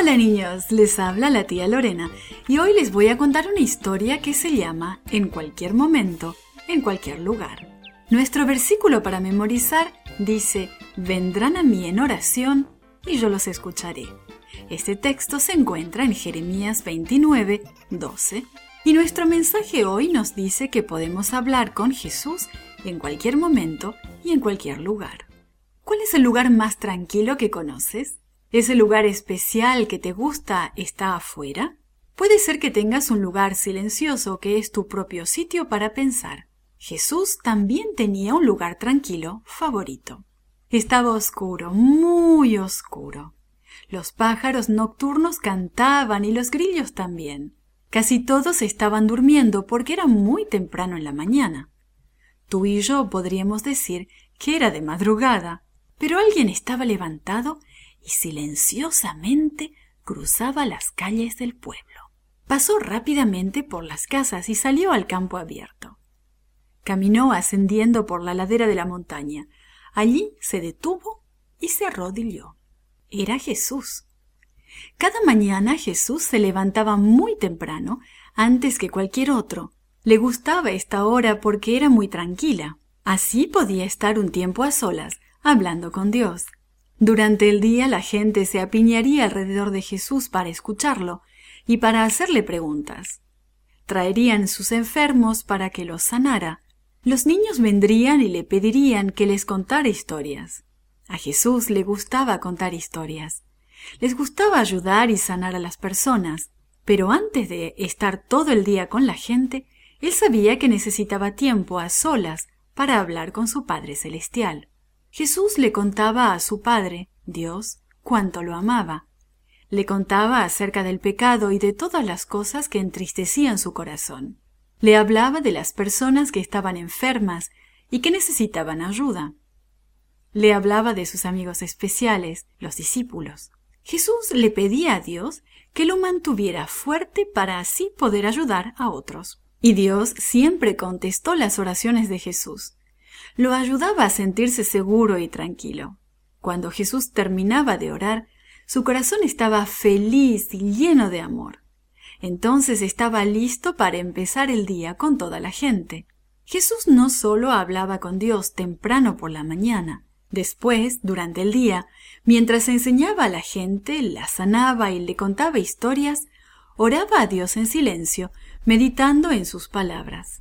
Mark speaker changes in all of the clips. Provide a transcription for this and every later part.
Speaker 1: Hola niños, les habla la tía Lorena y hoy les voy a contar una historia que se llama En cualquier momento, en cualquier lugar. Nuestro versículo para memorizar dice, vendrán a mí en oración y yo los escucharé. Este texto se encuentra en Jeremías 29, 12 y nuestro mensaje hoy nos dice que podemos hablar con Jesús en cualquier momento y en cualquier lugar. ¿Cuál es el lugar más tranquilo que conoces? ¿Ese lugar especial que te gusta está afuera? Puede ser que tengas un lugar silencioso que es tu propio sitio para pensar. Jesús también tenía un lugar tranquilo favorito. Estaba oscuro, muy oscuro. Los pájaros nocturnos cantaban y los grillos también. Casi todos estaban durmiendo porque era muy temprano en la mañana. Tú y yo podríamos decir que era de madrugada, pero alguien estaba levantado y silenciosamente cruzaba las calles del pueblo. Pasó rápidamente por las casas y salió al campo abierto. Caminó ascendiendo por la ladera de la montaña. Allí se detuvo y se arrodilló. Era Jesús. Cada mañana Jesús se levantaba muy temprano, antes que cualquier otro. Le gustaba esta hora porque era muy tranquila. Así podía estar un tiempo a solas, hablando con Dios. Durante el día la gente se apiñaría alrededor de Jesús para escucharlo y para hacerle preguntas. Traerían sus enfermos para que los sanara. Los niños vendrían y le pedirían que les contara historias. A Jesús le gustaba contar historias. Les gustaba ayudar y sanar a las personas, pero antes de estar todo el día con la gente, él sabía que necesitaba tiempo a solas para hablar con su Padre Celestial. Jesús le contaba a su Padre, Dios, cuánto lo amaba. Le contaba acerca del pecado y de todas las cosas que entristecían su corazón. Le hablaba de las personas que estaban enfermas y que necesitaban ayuda. Le hablaba de sus amigos especiales, los discípulos. Jesús le pedía a Dios que lo mantuviera fuerte para así poder ayudar a otros. Y Dios siempre contestó las oraciones de Jesús lo ayudaba a sentirse seguro y tranquilo. Cuando Jesús terminaba de orar, su corazón estaba feliz y lleno de amor. Entonces estaba listo para empezar el día con toda la gente. Jesús no solo hablaba con Dios temprano por la mañana, después, durante el día, mientras enseñaba a la gente, la sanaba y le contaba historias, oraba a Dios en silencio, meditando en sus palabras.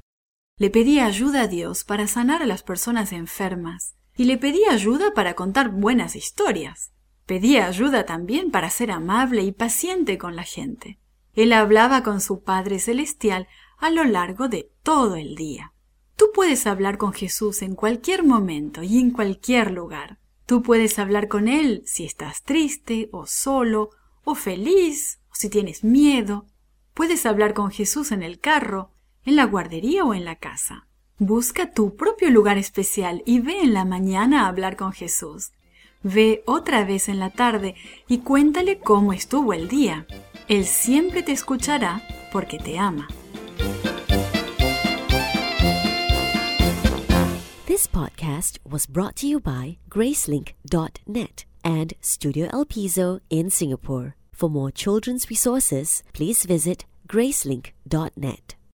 Speaker 1: Le pedía ayuda a Dios para sanar a las personas enfermas y le pedía ayuda para contar buenas historias. Pedía ayuda también para ser amable y paciente con la gente. Él hablaba con su Padre Celestial a lo largo de todo el día. Tú puedes hablar con Jesús en cualquier momento y en cualquier lugar. Tú puedes hablar con Él si estás triste o solo o feliz o si tienes miedo. Puedes hablar con Jesús en el carro en la guardería o en la casa. Busca tu propio lugar especial y ve en la mañana a hablar con Jesús. Ve otra vez en la tarde y cuéntale cómo estuvo el día. Él siempre te escuchará porque te ama.
Speaker 2: This podcast was brought to you by Gracelink.net and Studio El Piso in Singapore. For more children's resources, please visit Gracelink.net.